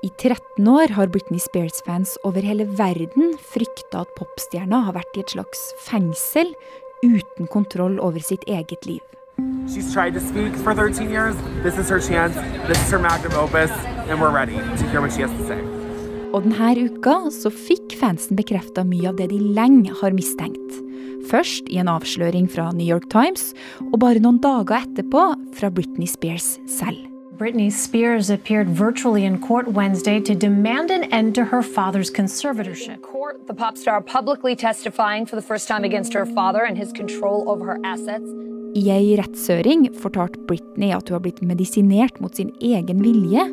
I 13 år har Britney Spears-fans over hele verden frykta at popstjerna har vært i et slags fengsel uten kontroll over sitt eget liv. She's tried to speak for 13 years. This is her chance. This is her magnum opus, and we're ready to hear what she has to say. Og denne uka så fikk fansen bekrefta mye av det de lenge har mistenkt. Først i en avsløring fra New York Times, og bare noen dager etterpå fra Britney Spears selv. Britney Spears appeared virtually in court Wednesday to demand an end to her father's conservatorship. Court, the pop star publicly testifying for the first time against her father and his control over her assets. I ei rettshøring fortalte Britney at hun har blitt medisinert mot sin egen vilje,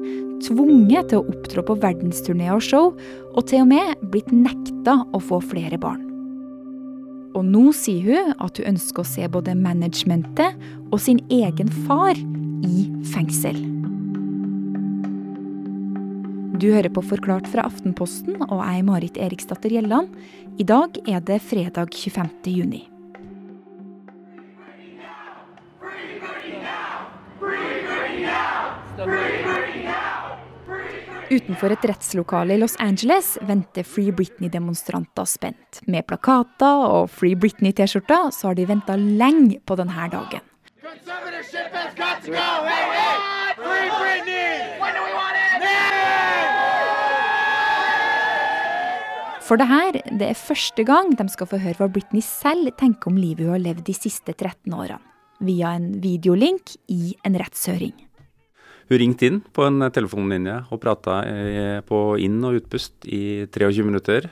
tvunget til å opptrå på verdensturné og show, og til og med blitt nekta å få flere barn. Og nå sier hun at hun ønsker å se både managementet og sin egen far i fengsel. Du hører på Forklart fra Aftenposten, og jeg er Marit Eriksdatter Gjelland. I dag er det fredag 25. juni. Utenfor et rettslokale i Los Angeles venter Free Britney-demonstranter spent. Med plakater og Free Britney-T-skjorter så har de venta lenge på denne dagen. For det her, det er første gang de skal få høre hva Britney selv tenker om livet hun har levd de siste 13 årene. Via en videolink i en rettshøring. Hun ringte inn på en telefonlinje og prata på inn- og utpust i 23 minutter.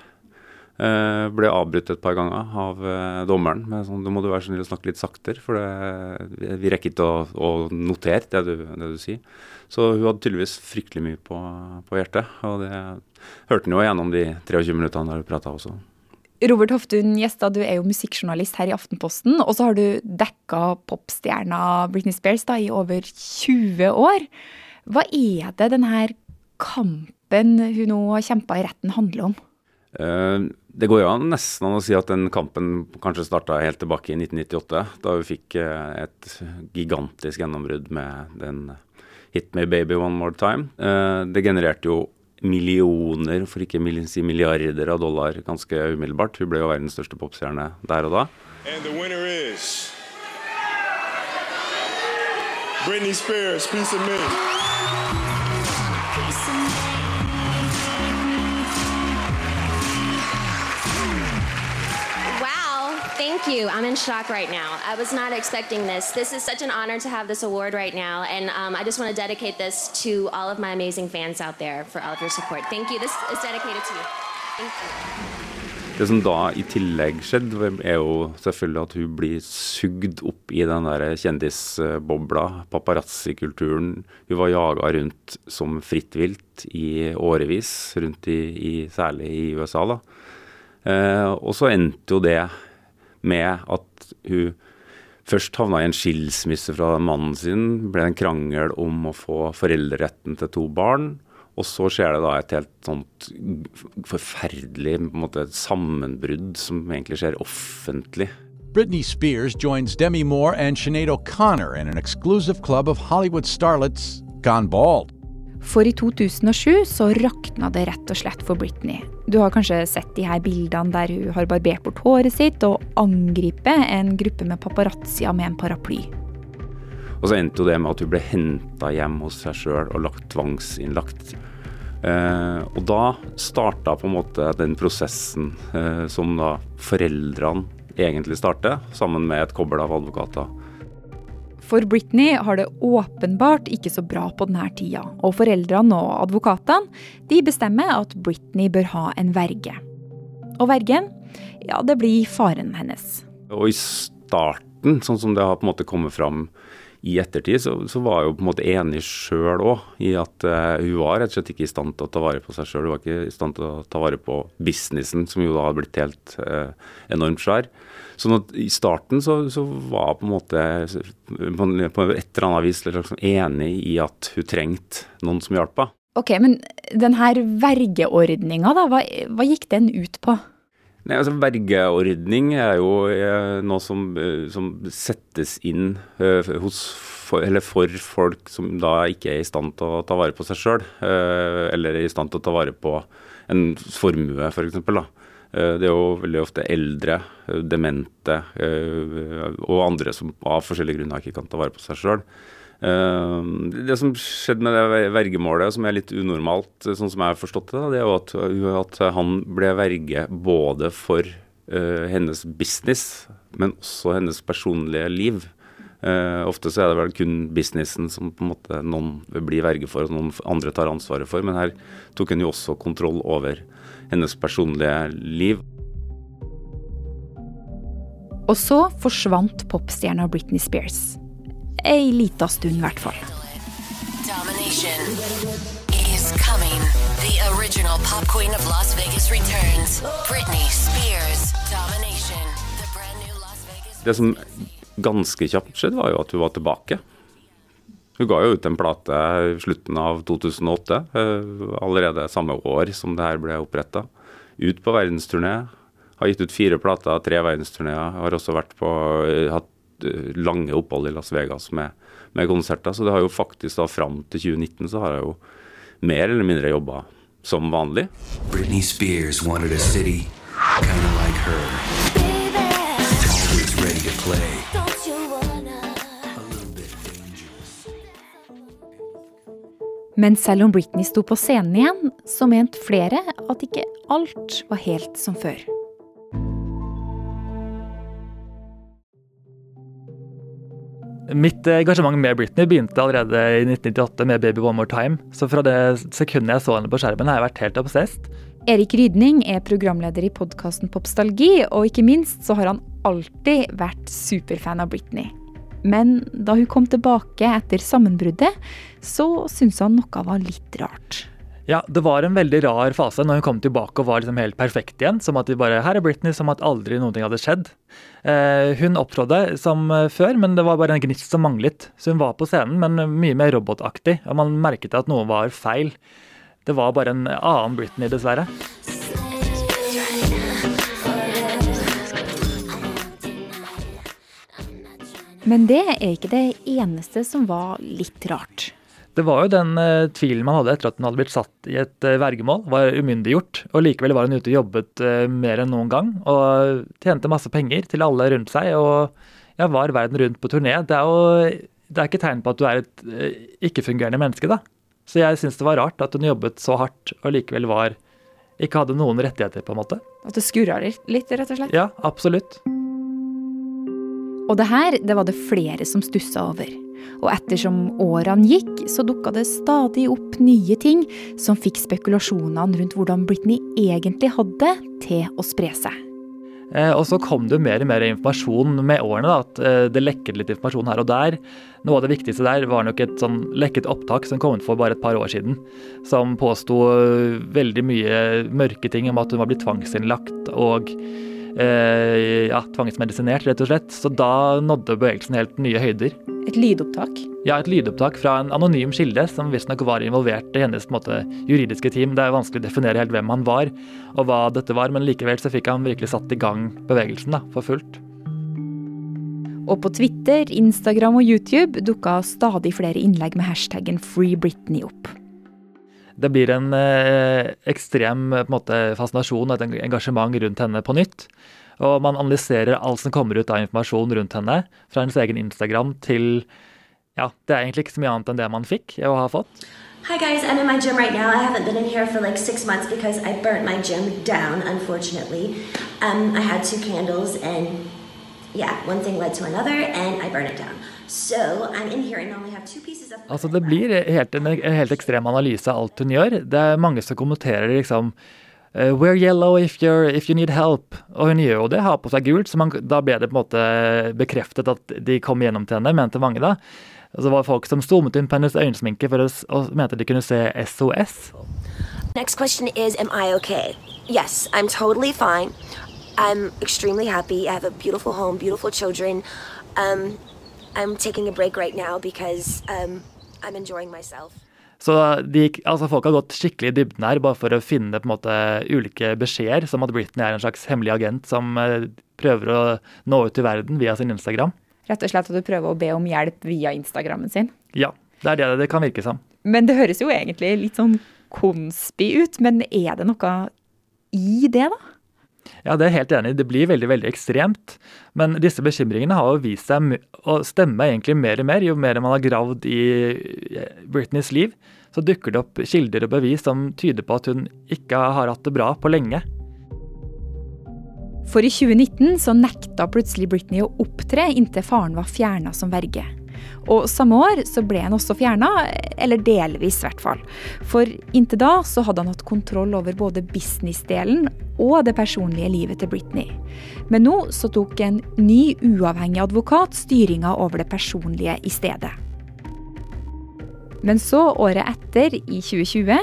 Uh, ble avbrutt et par ganger av uh, dommeren Men sånn, da må du være snill å snakke litt saktere, for det, vi rekker ikke å, å notere det du, det du, sier. Så hun hadde tydeligvis fryktelig mye på, på hjertet, og det hørte han jo gjennom de 23 minuttene der hun prata også. Robert Hoftun Gjestad, du er jo musikkjournalist her i Aftenposten, og så har du dekka popstjerna Britney Spears da, i over 20 år. Hva er det denne kampen hun nå har kjempa i retten handler om? Uh, det går jo an nesten an å si at den kampen kanskje starta helt tilbake i 1998, da vi fikk uh, et gigantisk gjennombrudd med den 'Hit Me Baby One More Time'. Uh, det genererte jo millioner, for ikke si milliarder av dollar ganske umiddelbart. Hun ble jo verdens største popstjerne der og da. Is Britney Spears, Piece of Me. Thank you. I'm in shock right now. I was not expecting this. This is such an honor to have this award right now, and um, I just want to dedicate this to all of my amazing fans out there for all of your support. Thank you. This is dedicated to you. Thank you. Det som da i tillegg skjedde, er jo selvfølgelig at hun blir sugd opp i den der kjendisbobla, paparazzi-kulturen. Hun var jaga rundt som fritt vilt i årevis, rundt i, i, særlig i USA. da. Eh, og så endte jo det med at hun først havna i en skilsmisse fra mannen sin, ble en krangel om å få foreldreretten til to barn. Og så skjer det da et helt sånt forferdelig måte, sammenbrudd som egentlig skjer offentlig. Britney Spears joins Demi Moore and Sinead O'Connor in an exclusive club of Hollywood starlets gone bald. For i 2007 så rakna det rett og slett for Britney. Du har kanskje sett de her bildene der hun har barbert bort håret sitt og angriper en gruppe med paparazzier med en paraply. Og så endte jo det med at hun ble henta hjem hos seg sjøl og lagt tvangsinnlagt. Eh, og da starta på en måte den prosessen eh, som da foreldrene egentlig starter, sammen med et kobbel av advokater. For Britney har det åpenbart ikke så bra på denne tida, og foreldrene og advokatene de bestemmer at Britney bør ha en verge. Og vergen, ja, det blir faren hennes. Og i starten, sånn som det har på en måte kommet fram i ettertid, så, så var jeg jo på en måte enig sjøl òg i at uh, hun var rett og slett ikke i stand til å ta vare på seg sjøl. Hun var ikke i stand til å ta vare på businessen, som jo da hadde blitt helt uh, enormt svær. Sånn at I starten så, så var jeg på en måte på et eller annet vis liksom enig i at hun trengte noen som hjalp henne. Ok, Men den her vergeordninga, da, hva, hva, gikk den ut på? Nei, altså Vergeordning er jo er noe som, eh, som settes inn uh, hos, for, eller for folk som da ikke er i stand til å ta vare på seg sjøl, eller er i stand til å ta vare på en formue, f.eks. For det er jo veldig ofte eldre, demente og andre som av forskjellige grunner ikke kan ta vare på seg sjøl. Det som skjedde med det vergemålet, som er litt unormalt, sånn som jeg har forstått det, det er jo at, han ble verge både for hennes business, men også hennes personlige liv. Uh, ofte så er det vel kun businessen som på en måte noen blir verge for, og noen andre tar ansvaret for. Men her tok en jo også kontroll over hennes personlige liv. Og så forsvant popstjerna Britney Spears. Ei lita stund, i hvert fall. Domination is coming. The original pop queen of Las Vegas returns. Britney Spears. Domination. The brand new Las Vegas Det som ganske kjapt skjedde, var jo at hun var tilbake. Hun ga jo ut en plate i slutten av 2008, eh, allerede samme år som det her ble oppretta. Ut på verdensturné. Har gitt ut fire plater, tre verdensturneer. Har også på, eh, hatt eh, lange opphold i Las Vegas med, med, konserter. Så det har jo faktisk da fram til 2019 så har jeg jo mer eller mindre jobba som vanlig. Britney Spears wanted a city kind of like her. Always ready to play. Men selv om Britney sto på scenen igjen, så mente flere at ikke alt var helt som før. Mitt engasjement med Britney begynte allerede i 1998 med 'Baby One More Time'. Så fra det sekundet jeg så henne på skjermen, har jeg vært helt obsessed. Erik Rydning er programleder i podkasten Popstalgi, og ikke minst så har han alltid vært superfan av Britney. Men da hun kom tilbake etter sammenbruddet, så syntes han noe var litt rart. Ja, det var en veldig rar fase når hun kom tilbake og var liksom helt perfekt igjen. Som at de bare Her er Britney, som at aldri ting hadde skjedd. Eh, hun opptrådte som før, men det var bare en gnist som manglet. Så hun var på scenen, men mye mer robotaktig. Og man merket at noe var feil. Det var bare en annen Britney, dessverre. Men det er ikke det eneste som var litt rart. Det var jo den uh, tvilen man hadde etter at hun hadde blitt satt i et uh, vergemål, var umyndiggjort. Og likevel var hun ute og jobbet uh, mer enn noen gang. Og tjente masse penger til alle rundt seg. Og ja, var verden rundt på turné. Det er jo det er ikke tegn på at du er et ikke-fungerende menneske, da. Så jeg syns det var rart at hun jobbet så hardt og likevel var ikke hadde noen rettigheter, på en måte. At det skurra litt, rett og slett? Ja, absolutt. Og det her det var det flere som stussa over. Og ettersom årene gikk, så dukka det stadig opp nye ting som fikk spekulasjonene rundt hvordan Britney egentlig hadde, til å spre seg. Eh, og så kom det mer og mer informasjon med årene. Da, at eh, det lekket litt informasjon her og der. Noe av det viktigste der var nok et sånn lekket opptak som kom ut for bare et par år siden. Som påsto veldig mye mørke ting om at hun var blitt tvangsinnlagt og eh, ja, tvangsmedisinert, rett og slett. Så da nådde bevegelsen helt nye høyder. Et lydopptak? Ja, et lydopptak fra en anonym kilde som visstnok var involvert i hennes måte, juridiske team. Det er vanskelig å definere helt hvem han var og hva dette var, men likevel så fikk han virkelig satt i gang bevegelsen da, for fullt. Og på Twitter, Instagram og YouTube dukka stadig flere innlegg med hashtaggen Free Britney opp. Det blir en eh, ekstrem en måte, fascinasjon og et engasjement rundt henne på nytt. Og man analyserer alt som kommer ut av informasjon rundt henne, fra hennes egen Instagram til Ja, det er egentlig ikke så mye annet enn det man fikk og har fått. Hi guys, I'm in my gym right now. I haven't been in here for like six months because I burnt my gym down, unfortunately. Um, I had two candles and Altså Det blir helt, en, en helt ekstrem analyse av alt hun gjør. Det er mange som kommenterer liksom Uh, wear yellow if, if, you need help. Og hun gjør jo det, har på seg gult, så man, da ble det på en måte bekreftet at de kom gjennom til henne, mente mange da. Og så var det folk som zoomet inn på hennes øyensminke for å, og mente de kunne se SOS. Next question is, am I okay? Yes, I'm totally fine. I'm extremely happy. I have a beautiful home, beautiful children. Um, I'm taking a break right now because um, I'm enjoying myself. Så de, altså folk har gått skikkelig i dybden her bare for å finne på en måte ulike beskjeder, som at Britney er en slags hemmelig agent som eh, prøver å nå ut til verden via sin Instagram. Rett og slett at du prøver å be om hjelp via Instagrammen sin. Ja, det er det det kan virke som. Men det høres jo egentlig litt sånn konspi ut. Men er det noe i det, da? Ja, det er helt enig. Det blir veldig veldig ekstremt. Men disse bekymringene har jo vist seg å stemme egentlig mer og mer. Jo mer man har gravd i Britneys liv, så dukker det opp kilder og bevis som tyder på at hun ikke har hatt det bra på lenge. For i 2019 så nekta plutselig Britney å opptre inntil faren var fjerna som verge. Og samme år så ble han også fjerna, eller delvis i hvert fall. For inntil da så hadde han hatt kontroll over både businessdelen og det personlige livet til Britney. Men nå så tok en ny uavhengig advokat styringa over det personlige i stedet. Men så, året etter, i 2020,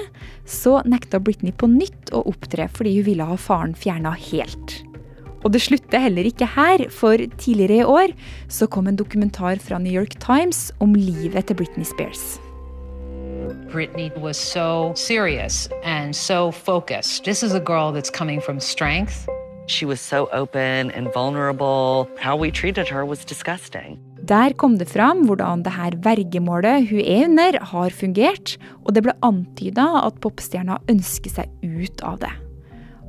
så nekta Britney på nytt å opptre fordi hun ville ha faren fjerna helt. Og det slutter heller ikke her, for tidligere i år så kom en dokumentar fra New York Times om livet til Britney Spears. Britney was so serious and so focused. This is a girl that's coming from strength. She was so open and vulnerable. How we treated her was disgusting. Der kom det fram hvordan det her vergemålet hun er under, har fungert, og det ble antyda at popstjerna ønsker seg ut av det.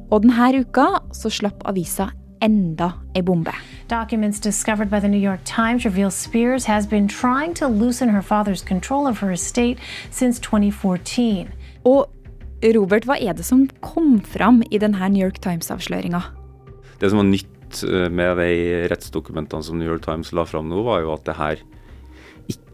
Og denne uka så slapp avisa enda ei bombe. Documents discovered by the New York Times reveal Spears has been trying to loosen her father's control of her estate since 2014. Og Robert, hva er det som kom fram i denne New York Times-avsløringa? Det som var nytt eh, med de rettsdokumentene som New York Times la fram nå, var jo at det her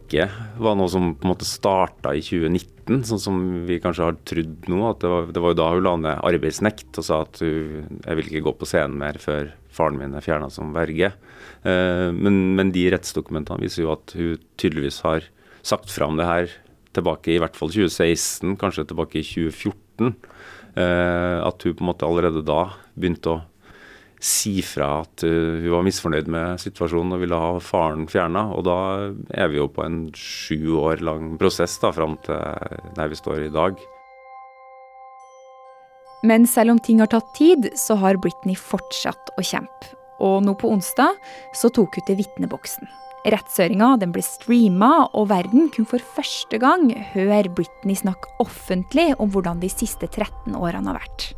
ikke var noe som på en måte starta i 2019, sånn som vi kanskje har trodd nå. at Det var, det var jo da hun la ned arbeidsnekt og sa at hun, jeg vil ikke gå på scenen mer før faren min er fjerna som verge. Eh, men, men, de rettsdokumentene viser jo at hun tydeligvis har sagt fram det her tilbake i hvert fall 2016, kanskje tilbake i 2014. Eh, at hun på en måte allerede da begynte å si fra at hun var misfornøyd med situasjonen og ville ha faren fjerna. Og da er vi jo på en sju år lang prosess da, fram til der vi står i dag. Men selv om ting har tatt tid, så har Britney fortsatt å kjempe. Og nå på onsdag så tok hun til vitneboksen. Rettshøringa ble streama, og verden kunne for første gang høre Britney snakke offentlig om hvordan de siste 13 årene har vært.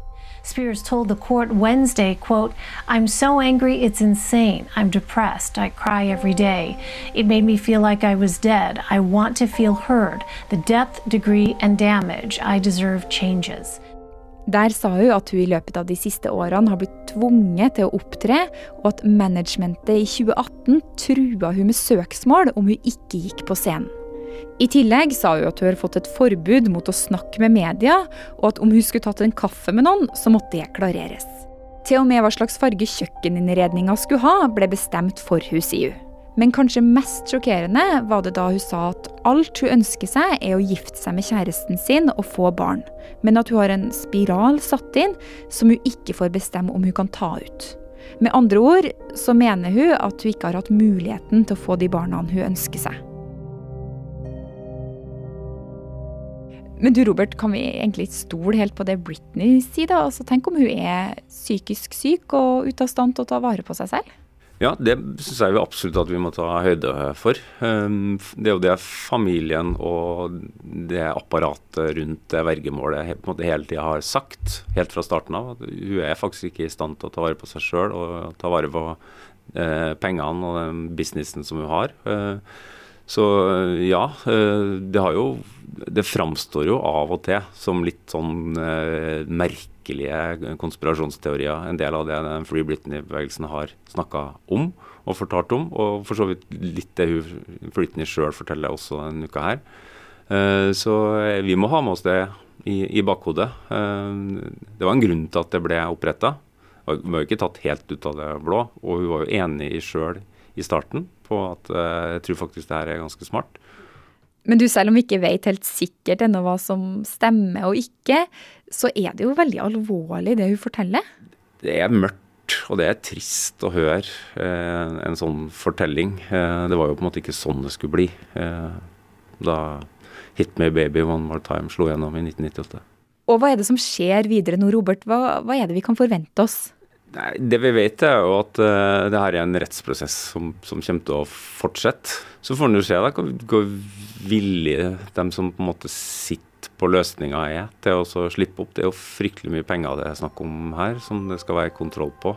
Spears told the court Wednesday, quote, I'm so angry it's insane. I'm depressed. I cry every day. It made me feel like I was dead. I want to feel heard. The depth, degree and damage. I deserve changes. Der sa hun at hun i løpet av de siste årene har blitt tvunget til å opptre, og at managementet i 2018 trua hun med søksmål om hun ikke gikk på scenen. I tillegg sa hun at hun har fått et forbud mot å snakke med media, og at om hun skulle tatt en kaffe med noen, så måtte det klareres. Til og med hva slags farge kjøkkeninnredninga skulle ha, ble bestemt for hun, sier hun. Men kanskje mest sjokkerende var det da hun sa at alt hun ønsker seg, er å gifte seg med kjæresten sin og få barn, men at hun har en spiral satt inn som hun ikke får bestemme om hun kan ta ut. Med andre ord så mener hun at hun ikke har hatt muligheten til å få de barna hun ønsker seg. Men du Robert, kan vi egentlig stole helt på det Britney sier? da? Altså, tenk om hun er psykisk syk og ute av stand til å ta vare på seg selv? Ja, det syns jeg jo absolutt at vi må ta høyde for. Um, det er jo det familien og det apparatet rundt det vergemålet på en måte hele tida har sagt, helt fra starten av. Hun er faktisk ikke i stand til å ta vare på seg sjøl og ta vare på eh, pengene og den businessen som hun har. Uh, så ja, uh, det har jo det framstår jo av og til som litt sånn eh, merkelige konspirasjonsteorier. En del av det den Free Britney-bevegelsen har snakka om og fortalt om. Og for så vidt litt det hun Britney sjøl forteller også denne uka her. Eh, så vi må ha med oss det i, i bakhodet. Eh, det var en grunn til at det ble oppretta. Hun var jo ikke tatt helt ut av det blå. Og hun var jo enig sjøl i starten på at eh, jeg tror faktisk det her er ganske smart. Men du, selv om vi ikke vet helt sikkert ennå hva som stemmer og ikke, så er det jo veldig alvorlig det hun forteller? Det er mørkt, og det er trist å høre eh, en sånn fortelling. Eh, det var jo på en måte ikke sånn det skulle bli. Eh, da 'Hit Me Baby One More Time' slo gjennom i 1998. Og hva er det som skjer videre nå, Robert? Hva, hva er det vi kan forvente oss? Nei, Det vi vet, er jo at uh, det her er en rettsprosess som, som, kommer til å fortsette. Så får en jo se da, hvor villige de som på en måte sitter på løsninga er til å slippe opp. Det er jo fryktelig mye penger det er snakk om her, som det skal være kontroll på.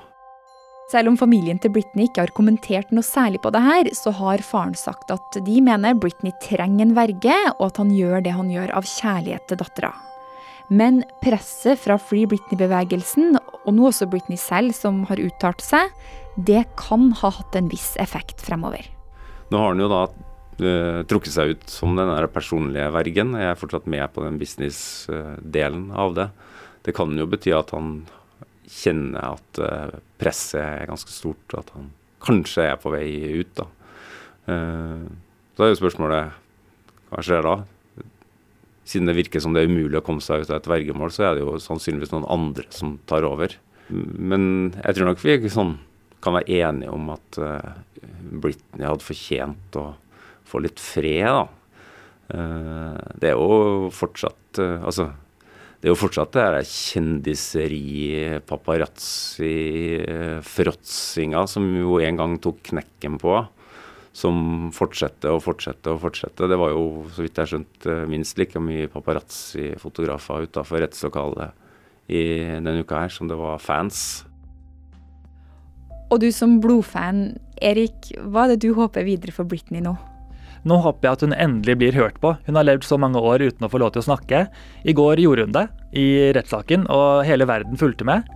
Selv om familien til Britney ikke har kommentert noe særlig på det her, så har faren sagt at de mener Britney trenger en verge, og at han gjør det han gjør av kjærlighet til dattera. Men presset fra Free Britney-bevegelsen, og nå også Britney selv som har uttalt seg, det kan ha hatt en viss effekt fremover. Nå har han jo da uh, trukket seg ut som den der personlige vergen. Jeg er fortsatt med på den business-delen av det. Det kan jo bety at han kjenner at uh, presset er ganske stort, og at han kanskje er på vei ut. da. Uh, så er jo spørsmålet hva skjer da? Siden det virker som det er umulig å komme seg ut av et vergemål, så er det jo sannsynligvis noen andre som tar over. Men jeg tror nok vi sånn, kan være enige om at uh, Britney hadde fortjent å få litt fred, da. Uh, det er jo fortsatt uh, Altså, det er jo fortsatt det der kjendiseri, paparazzi, fråtsinga som jo en gang tok knekken på som fortsetter og fortsetter og fortsetter. Det var jo, så vidt jeg skjønte, minst like mye paparazzi-fotografer utafor rettslokalet i denne uka her som det var fans. Og du som blodfan, Erik, hva er det du håper videre for Britney nå? Nå håper jeg at hun endelig blir hørt på. Hun har levd så mange år uten å få lov til å snakke. I går gjorde hun det i rettssaken, og hele verden fulgte med.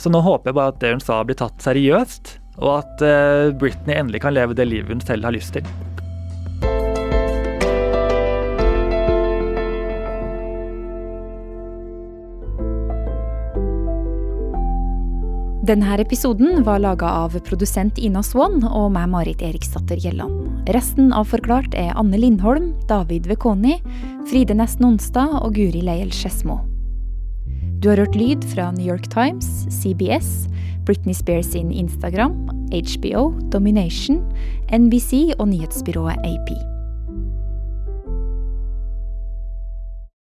Så nå håper jeg bare at det hun sa blir tatt seriøst, og at uh, Britney endelig kan leve det livet hun selv har lyst til. Denne episoden var laga av produsent Ina Swann og meg, Marit Eriksdatter Gjelland. Resten av Forklart er Anne Lindholm, David Vekoni, Fride Nesten Onsdag og Guri Leiel Skedsmo. Du har hørt lyd fra New York Times, CBS, Britney Spears sin Instagram, HBO, Domination, NBC og nyhetsbyrået AP.